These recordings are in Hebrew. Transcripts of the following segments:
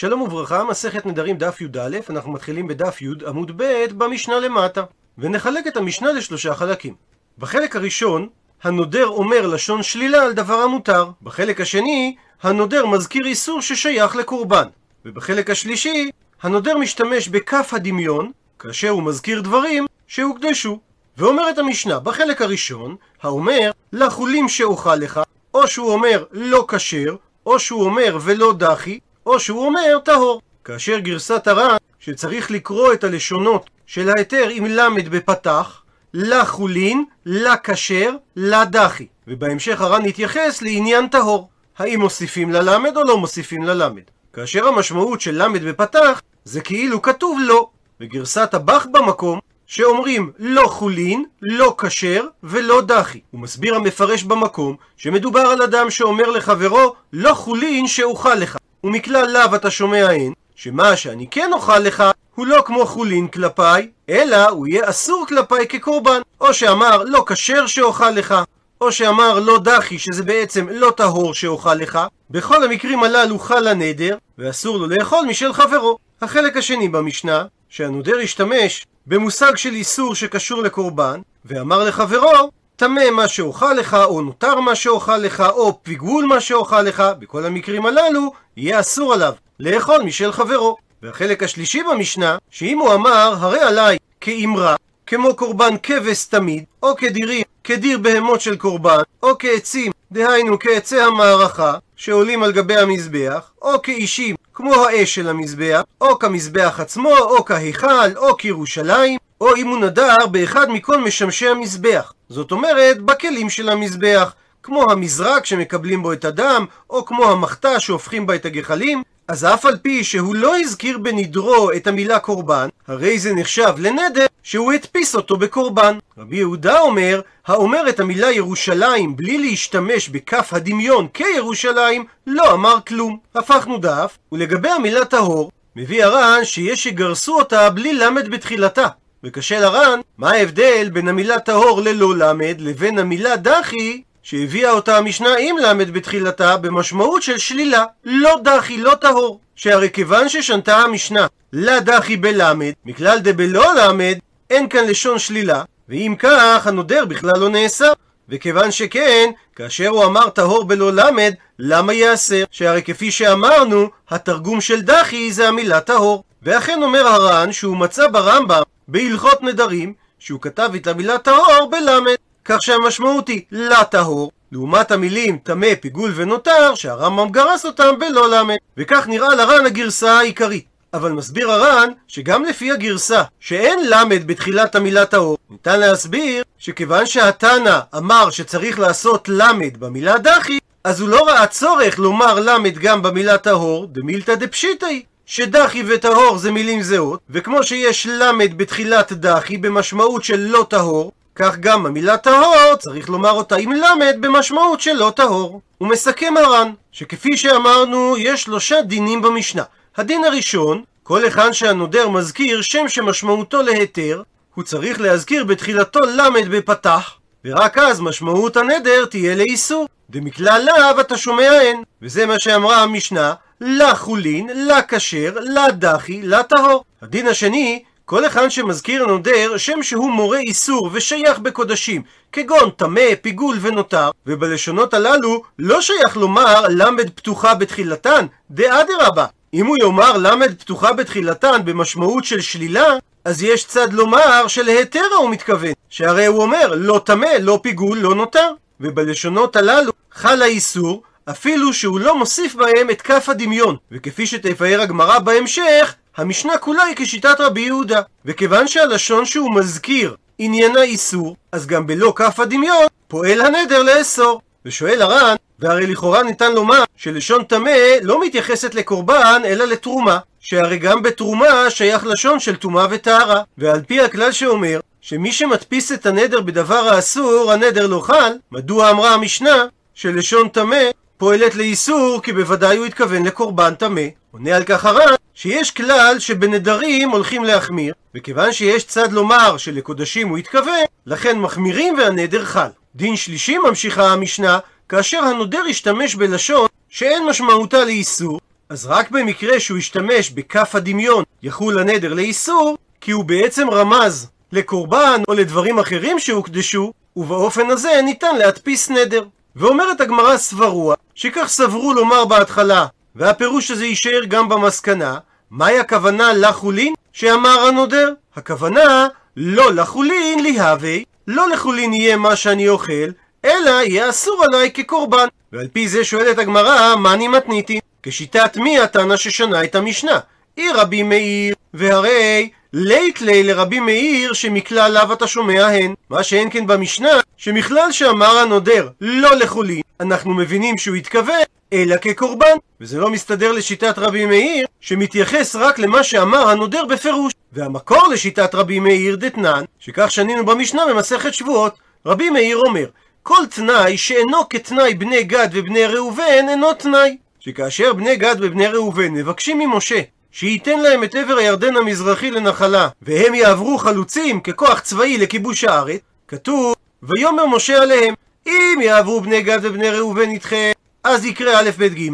שלום וברכה, מסכת נדרים דף י"א, אנחנו מתחילים בדף י' עמוד ב' במשנה למטה. ונחלק את המשנה לשלושה חלקים. בחלק הראשון, הנודר אומר לשון שלילה על דבר המותר. בחלק השני, הנודר מזכיר איסור ששייך לקורבן. ובחלק השלישי, הנודר משתמש בכף הדמיון, כאשר הוא מזכיר דברים שהוקדשו. ואומרת המשנה, בחלק הראשון, האומר, לחולים שאוכל לך, או שהוא אומר לא כשר, או שהוא אומר ולא דחי, או שהוא אומר טהור. כאשר גרסת הר"ן, שצריך לקרוא את הלשונות של ההיתר עם למד בפתח, לחולין, לכשר, לדחי. ובהמשך הר"ן יתייחס לעניין טהור. האם מוסיפים ללמד או לא מוסיפים ללמד? כאשר המשמעות של למד בפתח זה כאילו כתוב לא. וגרסת הבח במקום שאומרים לא חולין, לא כשר ולא דחי. הוא מסביר המפרש במקום שמדובר על אדם שאומר לחברו לא חולין שאוכל לך. ומכלל לאו אתה שומע הן, שמה שאני כן אוכל לך הוא לא כמו חולין כלפיי, אלא הוא יהיה אסור כלפיי כקורבן. או שאמר לא כשר שאוכל לך, או שאמר לא דחי, שזה בעצם לא טהור שאוכל לך. בכל המקרים הללו חל הנדר, ואסור לו לאכול משל חברו. החלק השני במשנה, שהנודר השתמש במושג של איסור שקשור לקורבן, ואמר לחברו, טמא מה שאוכל לך, או נותר מה שאוכל לך, או פיגול מה שאוכל לך, בכל המקרים הללו, יהיה אסור עליו לאכול משל חברו. והחלק השלישי במשנה, שאם הוא אמר, הרי עליי כאמרה, כמו קורבן כבש תמיד, או כדירים, כדיר בהמות של קורבן, או כעצים, דהיינו כעצי המערכה, שעולים על גבי המזבח, או כאישים, כמו האש של המזבח, או כמזבח עצמו, או כהיכל, או כירושלים, או אם הוא נדר באחד מכל משמשי המזבח. זאת אומרת, בכלים של המזבח, כמו המזרק שמקבלים בו את הדם, או כמו המחתה שהופכים בה את הגחלים, אז אף על פי שהוא לא הזכיר בנדרו את המילה קורבן, הרי זה נחשב לנדר שהוא הדפיס אותו בקורבן. רבי יהודה אומר, האומר את המילה ירושלים בלי להשתמש בכף הדמיון כירושלים, לא אמר כלום. הפכנו דף, ולגבי המילה טהור, מביא הר"ן שיש שגרסו אותה בלי למד בתחילתה. וקשה לר"ן, מה ההבדל בין המילה טהור ללא למד לבין המילה דחי שהביאה אותה המשנה עם למד בתחילתה במשמעות של שלילה, לא דחי, לא טהור. שהרי כיוון ששנתה המשנה לה דחי בלמד, מכלל דבלא למד, אין כאן לשון שלילה, ואם כך הנודר בכלל לא נאסר. וכיוון שכן, כאשר הוא אמר טהור בלא למד, למה יאסר? שהרי כפי שאמרנו, התרגום של דחי זה המילה טהור. ואכן אומר הר"ן שהוא מצא ברמב"ם בהלכות נדרים, שהוא כתב את המילה טהור בלמד. כך שהמשמעות היא לטהור, לעומת המילים טמא, פיגול ונותר, שהרמב"ם גרס אותם בלא למד. וכך נראה לר"ן הגרסה העיקרית. אבל מסביר הר"ן שגם לפי הגרסה שאין למד בתחילת המילה טהור, ניתן להסביר שכיוון שהתנא אמר שצריך לעשות למד במילה דחי, אז הוא לא ראה צורך לומר למד גם במילה טהור, דמילתא דפשיטאי. שדחי וטהור זה מילים זהות, וכמו שיש למד בתחילת דחי במשמעות של לא טהור, כך גם המילה טהור צריך לומר אותה עם למד במשמעות של לא טהור. הוא מסכם הר"ן, שכפי שאמרנו יש שלושה דינים במשנה. הדין הראשון, כל היכן שהנודר מזכיר שם שמשמעותו להיתר, הוא צריך להזכיר בתחילתו למד בפתח, ורק אז משמעות הנדר תהיה לאיסור. דמכלל לאו אתה שומע הן. וזה מה שאמרה המשנה, לחולין, לכשר, לדחי, לטהור. הדין השני, כל אחד שמזכיר נודר שם שהוא מורה איסור ושייך בקודשים, כגון טמא, פיגול ונותר, ובלשונות הללו לא שייך לומר למד פתוחה בתחילתן, דאדרבה. אם הוא יאמר למד פתוחה בתחילתן במשמעות של שלילה, אז יש צד לומר שלהיתרה הוא מתכוון, שהרי הוא אומר לא טמא, לא פיגול, לא נותר. ובלשונות הללו חל האיסור אפילו שהוא לא מוסיף בהם את כף הדמיון, וכפי שתבאר הגמרא בהמשך, המשנה כולה היא כשיטת רבי יהודה. וכיוון שהלשון שהוא מזכיר עניינה איסור, אז גם בלא כף הדמיון פועל הנדר לאסור. ושואל הר"ן, והרי לכאורה ניתן לומר שלשון טמא לא מתייחסת לקורבן אלא לתרומה, שהרי גם בתרומה שייך לשון של טומאה וטהרה. ועל פי הכלל שאומר שמי שמדפיס את הנדר בדבר האסור, הנדר לא חל, מדוע אמרה המשנה שלשון טמא פועלת לאיסור כי בוודאי הוא התכוון לקורבן טמא. עונה על כך הר"ן שיש כלל שבנדרים הולכים להחמיר, וכיוון שיש צד לומר שלקודשים הוא התכוון, לכן מחמירים והנדר חל. דין שלישי ממשיכה המשנה, כאשר הנודר ישתמש בלשון שאין משמעותה לאיסור, אז רק במקרה שהוא השתמש בכף הדמיון יחול הנדר לאיסור, כי הוא בעצם רמז לקורבן או לדברים אחרים שהוקדשו, ובאופן הזה ניתן להדפיס נדר. ואומרת הגמרא סברוע, שכך סברו לומר בהתחלה, והפירוש הזה יישאר גם במסקנה, מהי הכוונה לחולין שאמר הנודר? הכוונה לא לחולין ליהווה, לא לחולין יהיה מה שאני אוכל, אלא יהיה אסור עליי כקורבן. ועל פי זה שואלת הגמרא, מאני מתניתי? כשיטת מי התנא ששנה את המשנה? אי רבי מאיר, והרי לית לי לרבי מאיר שמכלל לאו אתה שומע הן. מה שאין כן במשנה, שמכלל שאמר הנודר לא לחולין, אנחנו מבינים שהוא התכוון אלא כקורבן. וזה לא מסתדר לשיטת רבי מאיר, שמתייחס רק למה שאמר הנודר בפירוש. והמקור לשיטת רבי מאיר דתנן, שכך שנינו במשנה במסכת שבועות. רבי מאיר אומר, כל תנאי שאינו כתנאי בני גד ובני ראובן אינו תנאי. שכאשר בני גד ובני ראובן מבקשים ממשה שייתן להם את עבר הירדן המזרחי לנחלה, והם יעברו חלוצים ככוח צבאי לכיבוש הארץ, כתוב, ויאמר משה עליהם, אם יעברו בני גד ובני ראובן איתכם, אז יקרה א' ב' ג',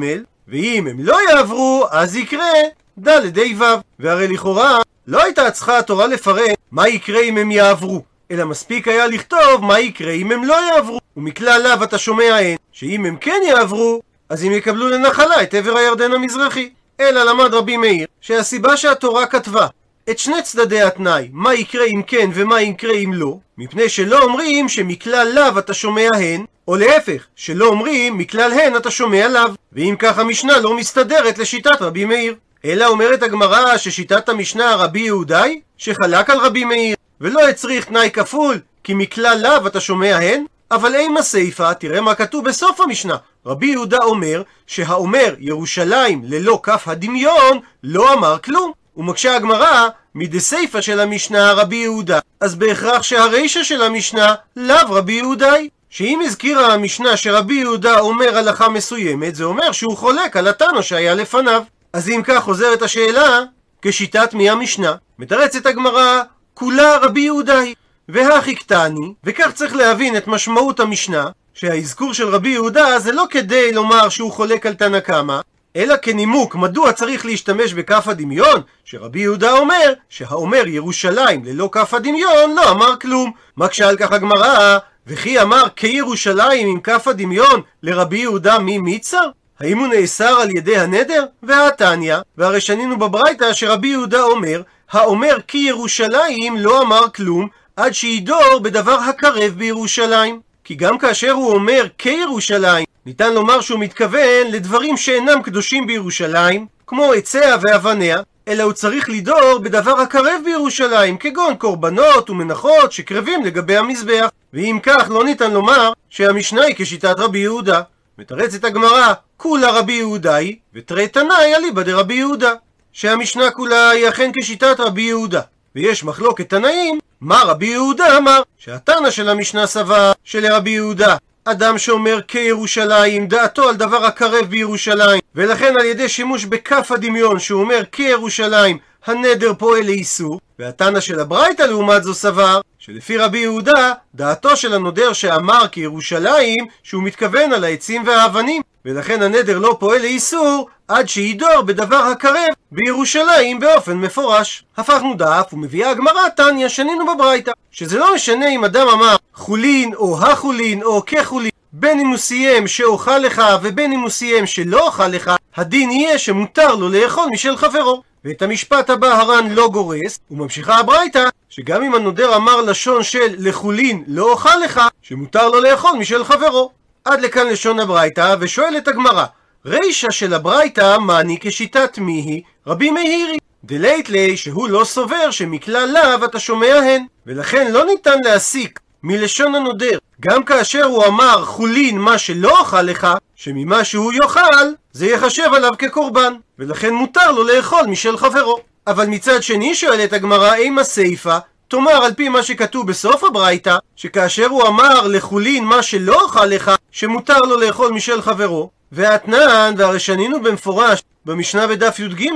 ואם הם לא יעברו, אז יקרה ד' ה' ו'. והרי לכאורה, לא הייתה צריכה התורה לפרט מה יקרה אם הם יעברו, אלא מספיק היה לכתוב מה יקרה אם הם לא יעברו. ומכלל לאו אתה שומע הן, שאם הם כן יעברו, אז הם יקבלו לנחלה את עבר הירדן המזרחי. אלא למד רבי מאיר, שהסיבה שהתורה כתבה את שני צדדי התנאי, מה יקרה אם כן ומה יקרה אם לא, מפני שלא אומרים שמכלל לאו אתה שומע הן, או להפך, שלא אומרים מכלל הן אתה שומע לאו, ואם כך המשנה לא מסתדרת לשיטת רבי מאיר. אלא אומרת הגמרא ששיטת המשנה רבי יהודאי, שחלק על רבי מאיר, ולא הצריך תנאי כפול, כי מכלל לאו אתה שומע הן, אבל אימה סיפה, תראה מה כתוב בסוף המשנה. רבי יהודה אומר שהאומר ירושלים ללא כף הדמיון לא אמר כלום. ומקשה הגמרא מדסיפא של המשנה רבי יהודה, אז בהכרח שהרישא של המשנה לאו רבי יהודאי. שאם הזכירה המשנה שרבי יהודה אומר הלכה מסוימת, זה אומר שהוא חולק על התנא שהיה לפניו. אז אם כך חוזרת השאלה, כשיטת מי המשנה? מתרצת הגמרא, כולה רבי יהודה היא. והכי קטני, וכך צריך להבין את משמעות המשנה, שהאזכור של רבי יהודה זה לא כדי לומר שהוא חולק על תנא קמא, אלא כנימוק מדוע צריך להשתמש בכף הדמיון, שרבי יהודה אומר שהאומר ירושלים ללא כף הדמיון לא אמר כלום. מקשה על כך הגמרא, וכי אמר כירושלים עם כף הדמיון לרבי יהודה מי מיצר? האם הוא נאסר על ידי הנדר? והתניא, והרי שנינו בברייתא שרבי יהודה אומר, האומר כי ירושלים לא אמר כלום עד שידור בדבר הקרב בירושלים. כי גם כאשר הוא אומר כירושלים, ניתן לומר שהוא מתכוון לדברים שאינם קדושים בירושלים, כמו עציה ואבניה, אלא הוא צריך לדור בדבר הקרב בירושלים, כגון קורבנות ומנחות שקרבים לגבי המזבח. ואם כך, לא ניתן לומר שהמשנה היא כשיטת רבי יהודה. מתרצת הגמרא, כולה רבי יהודה היא, ותרי תנאי אליבא דרבי יהודה. שהמשנה כולה היא אכן כשיטת רבי יהודה. ויש מחלוקת תנאים, מה רבי יהודה אמר? שהתנא של המשנה סבר שלרבי יהודה אדם שאומר כירושלים, דעתו על דבר הקרב בירושלים, ולכן על ידי שימוש בכף הדמיון שהוא אומר כירושלים, הנדר פועל לאיסור, והתנא של הברייתא לעומת זו סבר, שלפי רבי יהודה, דעתו של הנודר שאמר כירושלים, שהוא מתכוון על העצים והאבנים, ולכן הנדר לא פועל לאיסור, עד שידור בדבר הקרב בירושלים באופן מפורש. הפכנו דף ומביאה הגמרא תניא שנינו בברייתא, שזה לא משנה אם אדם אמר חולין או החולין או כחולין בין אם הוא סיים שאוכל לך ובין אם הוא סיים שלא אוכל לך, הדין יהיה שמותר לו לאכול משל חברו. ואת המשפט הבא הר"ן לא גורס, וממשיכה הברייתא, שגם אם הנודר אמר לשון של לחולין לא אוכל לך, שמותר לו לאכול משל חברו. עד לכאן לשון הברייתא, ושואלת הגמרא, רישא של הברייתא מאני כשיטת מי היא? רבי מאירי. דלית לי שהוא לא סובר שמכלל לאו אתה שומע הן, ולכן לא ניתן להסיק מלשון הנודר, גם כאשר הוא אמר חולין מה שלא אוכל לך, שממה שהוא יאכל, זה יחשב עליו כקורבן, ולכן מותר לו לאכול משל חברו. אבל מצד שני שואלת הגמרא, אימה סיפה, תאמר על פי מה שכתוב בסוף הברייתא, שכאשר הוא אמר לחולין מה שלא אוכל לך, שמותר לו לאכול משל חברו, והאתנן, והרי שנינו במפורש במשנה בדף י"ג,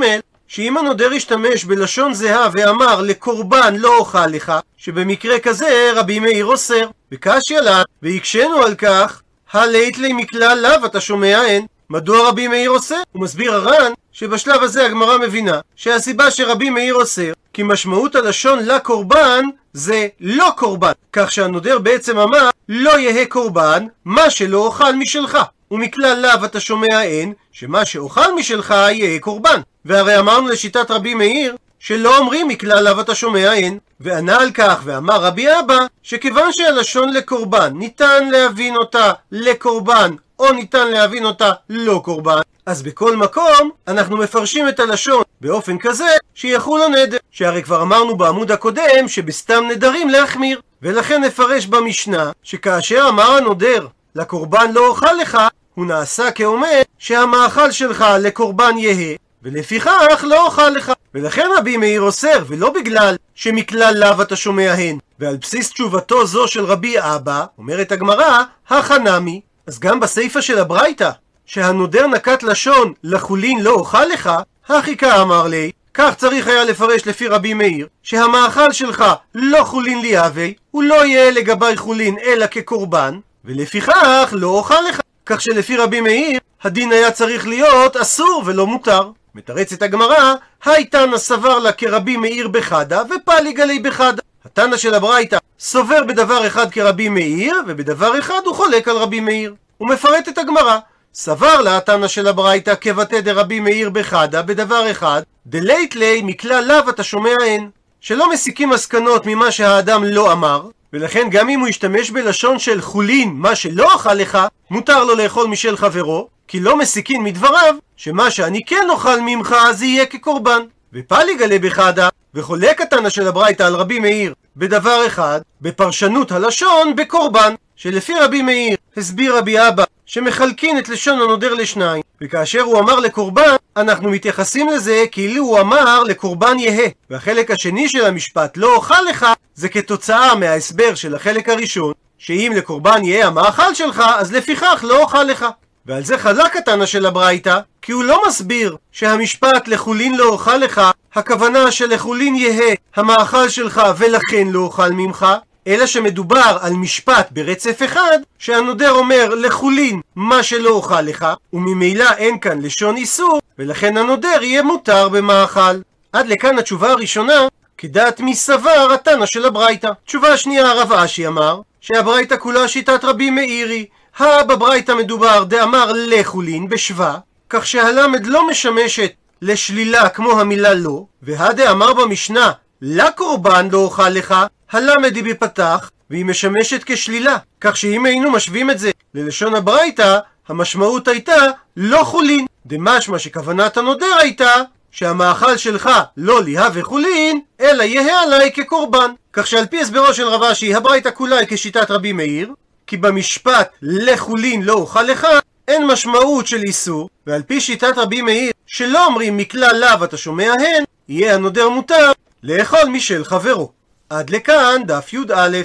שאם הנודר ישתמש בלשון זהה ואמר לקורבן לא אוכל לך, שבמקרה כזה רבי מאיר אוסר. וקשיא לה, והקשינו על כך, הלית לי מכלל לאו אתה שומע אין. מדוע רבי מאיר עושה? הוא מסביר הר"ן שבשלב הזה הגמרא מבינה שהסיבה שרבי מאיר אוסר כי משמעות הלשון לקורבן זה לא קורבן. כך שהנודר בעצם אמר לא יהא קורבן מה שלא אוכל משלך. ומכלל לאו אתה שומע אין שמה שאוכל משלך יהא קורבן. והרי אמרנו לשיטת רבי מאיר שלא אומרים מכלל אתה שומע אין וענה על כך ואמר רבי אבא שכיוון שהלשון לקורבן ניתן להבין אותה לקורבן או ניתן להבין אותה לא קורבן אז בכל מקום אנחנו מפרשים את הלשון באופן כזה שיחול הנדר שהרי כבר אמרנו בעמוד הקודם שבסתם נדרים להחמיר. ולכן נפרש במשנה שכאשר אמר הנודר לקורבן לא אוכל לך הוא נעשה כאומר שהמאכל שלך לקורבן יהא ולפיכך לא אוכל לך ולכן רבי מאיר אוסר ולא בגלל שמכלל לאו אתה שומע הן ועל בסיס תשובתו זו של רבי אבא אומרת הגמרא החנמי אז גם בסיפא של הברייתא שהנודר נקט לשון לחולין לא אוכל לך הכי אמר לי כך צריך היה לפרש לפי רבי מאיר, שהמאכל שלך לא חולין לי הווי, הוא לא יהיה לגבי חולין אלא כקורבן, ולפיכך לא אוכל לך. כך שלפי רבי מאיר, הדין היה צריך להיות אסור ולא מותר. מתרצת הגמרא, היי תנא סבר לה כרבי מאיר בחדה, ופאלי גלי בחדה. התנא של הברייתא סובר בדבר אחד כרבי מאיר, ובדבר אחד הוא חולק על רבי מאיר. הוא מפרט את הגמרא. סבר לה התנא של הברייתא כבתי דרבי מאיר בחדה בדבר אחד, דלית לי מכלל לאו אתה שומע אין. שלא מסיקים מסקנות ממה שהאדם לא אמר, ולכן גם אם הוא ישתמש בלשון של חולין, מה שלא אכל לך, מותר לו לאכול משל חברו, כי לא מסיקין מדבריו, שמה שאני כן אוכל ממך זה יהיה כקורבן. ופאלי גלה בחדה, וחולק התנא של הברייתא על רבי מאיר בדבר אחד, בפרשנות הלשון בקורבן, שלפי רבי מאיר הסביר רבי אבא שמחלקין את לשון הנודר לשניים, וכאשר הוא אמר לקורבן, אנחנו מתייחסים לזה כאילו הוא אמר לקורבן יהא. והחלק השני של המשפט, לא אוכל לך, זה כתוצאה מההסבר של החלק הראשון, שאם לקורבן יהא המאכל שלך, אז לפיכך לא אוכל לך. ועל זה חלק התנא של הברייתא, כי הוא לא מסביר שהמשפט לחולין לא אוכל לך, הכוונה שלחולין יהא המאכל שלך ולכן לא אוכל ממך, אלא שמדובר על משפט ברצף אחד, שהנודר אומר לחולין מה שלא אוכל לך, וממילא אין כאן לשון איסור, ולכן הנודר יהיה מותר במאכל. עד לכאן התשובה הראשונה, כדעת מי סבר התנא של הברייתא. תשובה שנייה הרב אשי אמר, שהברייתא כולה שיטת רבי מאירי. הא בברייתא מדובר דאמר לחולין בשווה, כך שהלמד לא משמשת לשלילה כמו המילה לא, והדאמר במשנה לקורבן לא אוכל לך, הלמד היא בפתח, והיא משמשת כשלילה. כך שאם היינו משווים את זה ללשון הברייתא, המשמעות הייתה לא חולין. דמשמע שכוונת הנודר הייתה שהמאכל שלך לא ליהה וחולין, אלא יהא עליי כקורבן. כך שעל פי הסברו של רב אשי, הברייתא כולה היא כשיטת רבי מאיר, כי במשפט לחולין לא אוכל לך, אין משמעות של איסור, ועל פי שיטת רבי מאיר, שלא אומרים מכלל לאו אתה שומע הן, יהיה הנודר מותר לאכול משל חברו. עד לכאן דף י"א.